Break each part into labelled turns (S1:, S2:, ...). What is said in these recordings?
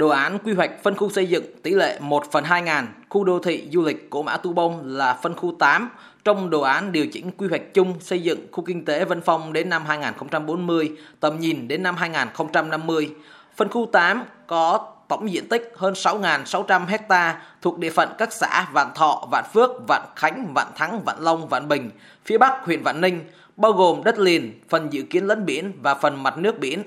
S1: Đồ án quy hoạch phân khu xây dựng tỷ lệ 1 phần 2 ngàn khu đô thị du lịch Cổ Mã Tu Bông là phân khu 8 trong đồ án điều chỉnh quy hoạch chung xây dựng khu kinh tế Vân Phong đến năm 2040, tầm nhìn đến năm 2050. Phân khu 8 có tổng diện tích hơn 6.600 hecta thuộc địa phận các xã Vạn Thọ, Vạn Phước, Vạn Khánh, Vạn Thắng, Vạn Long, Vạn Bình, phía Bắc huyện Vạn Ninh, bao gồm đất liền, phần dự kiến lấn biển và phần mặt nước biển.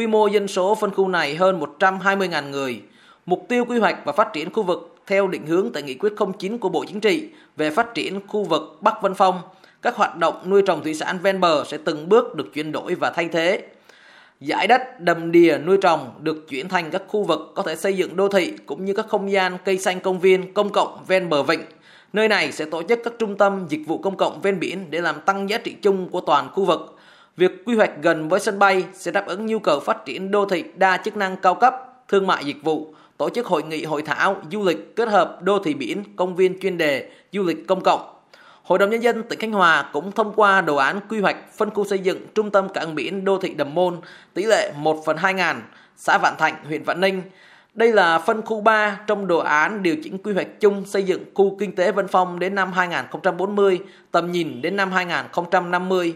S1: Quy mô dân số phân khu này hơn 120.000 người. Mục tiêu quy hoạch và phát triển khu vực theo định hướng tại nghị quyết 09 của Bộ Chính trị về phát triển khu vực Bắc Vân Phong, các hoạt động nuôi trồng thủy sản ven bờ sẽ từng bước được chuyển đổi và thay thế. Giải đất, đầm đìa nuôi trồng được chuyển thành các khu vực có thể xây dựng đô thị cũng như các không gian cây xanh công viên công cộng ven bờ vịnh. Nơi này sẽ tổ chức các trung tâm dịch vụ công cộng ven biển để làm tăng giá trị chung của toàn khu vực. Việc quy hoạch gần với sân bay sẽ đáp ứng nhu cầu phát triển đô thị đa chức năng cao cấp, thương mại dịch vụ, tổ chức hội nghị hội thảo du lịch kết hợp đô thị biển, công viên chuyên đề, du lịch công cộng. Hội đồng Nhân dân tỉnh Khánh Hòa cũng thông qua đồ án quy hoạch phân khu xây dựng trung tâm cảng biển đô thị Đầm Môn tỷ lệ 1 phần 2 ngàn, xã Vạn Thạnh, huyện Vạn Ninh. Đây là phân khu 3 trong đồ án điều chỉnh quy hoạch chung xây dựng khu kinh tế Vân Phong đến năm 2040, tầm nhìn đến năm 2050.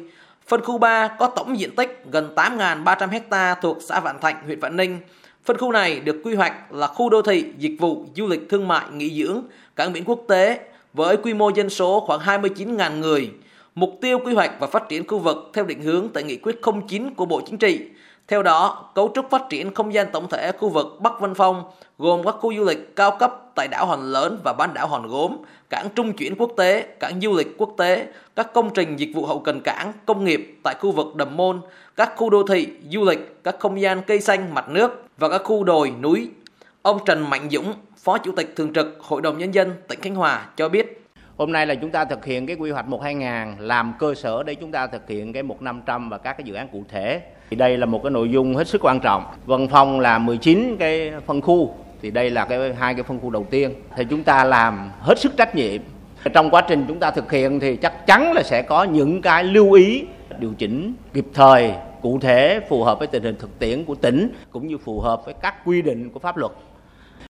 S1: Phân khu 3 có tổng diện tích gần 8.300 ha thuộc xã Vạn Thạnh, huyện Vạn Ninh. Phân khu này được quy hoạch là khu đô thị, dịch vụ, du lịch thương mại, nghỉ dưỡng, cảng biển quốc tế với quy mô dân số khoảng 29.000 người. Mục tiêu quy hoạch và phát triển khu vực theo định hướng tại nghị quyết 09 của Bộ Chính trị. Theo đó, cấu trúc phát triển không gian tổng thể khu vực Bắc Vân Phong gồm các khu du lịch cao cấp tại đảo Hòn Lớn và bán đảo Hòn Gốm, cảng trung chuyển quốc tế, cảng du lịch quốc tế, các công trình dịch vụ hậu cần cảng, công nghiệp tại khu vực Đầm Môn, các khu đô thị, du lịch, các không gian cây xanh mặt nước và các khu đồi, núi. Ông Trần Mạnh Dũng, Phó Chủ tịch Thường trực Hội đồng Nhân dân tỉnh Khánh Hòa cho biết.
S2: Hôm nay là chúng ta thực hiện cái quy hoạch 1-2000 làm cơ sở để chúng ta thực hiện cái 1-500 và các cái dự án cụ thể. Thì đây là một cái nội dung hết sức quan trọng. Vân Phong là 19 cái phân khu, thì đây là cái hai cái phân khu đầu tiên. Thì chúng ta làm hết sức trách nhiệm. Trong quá trình chúng ta thực hiện thì chắc chắn là sẽ có những cái lưu ý điều chỉnh kịp thời, cụ thể, phù hợp với tình hình thực tiễn của tỉnh, cũng như phù hợp với các quy định của pháp luật.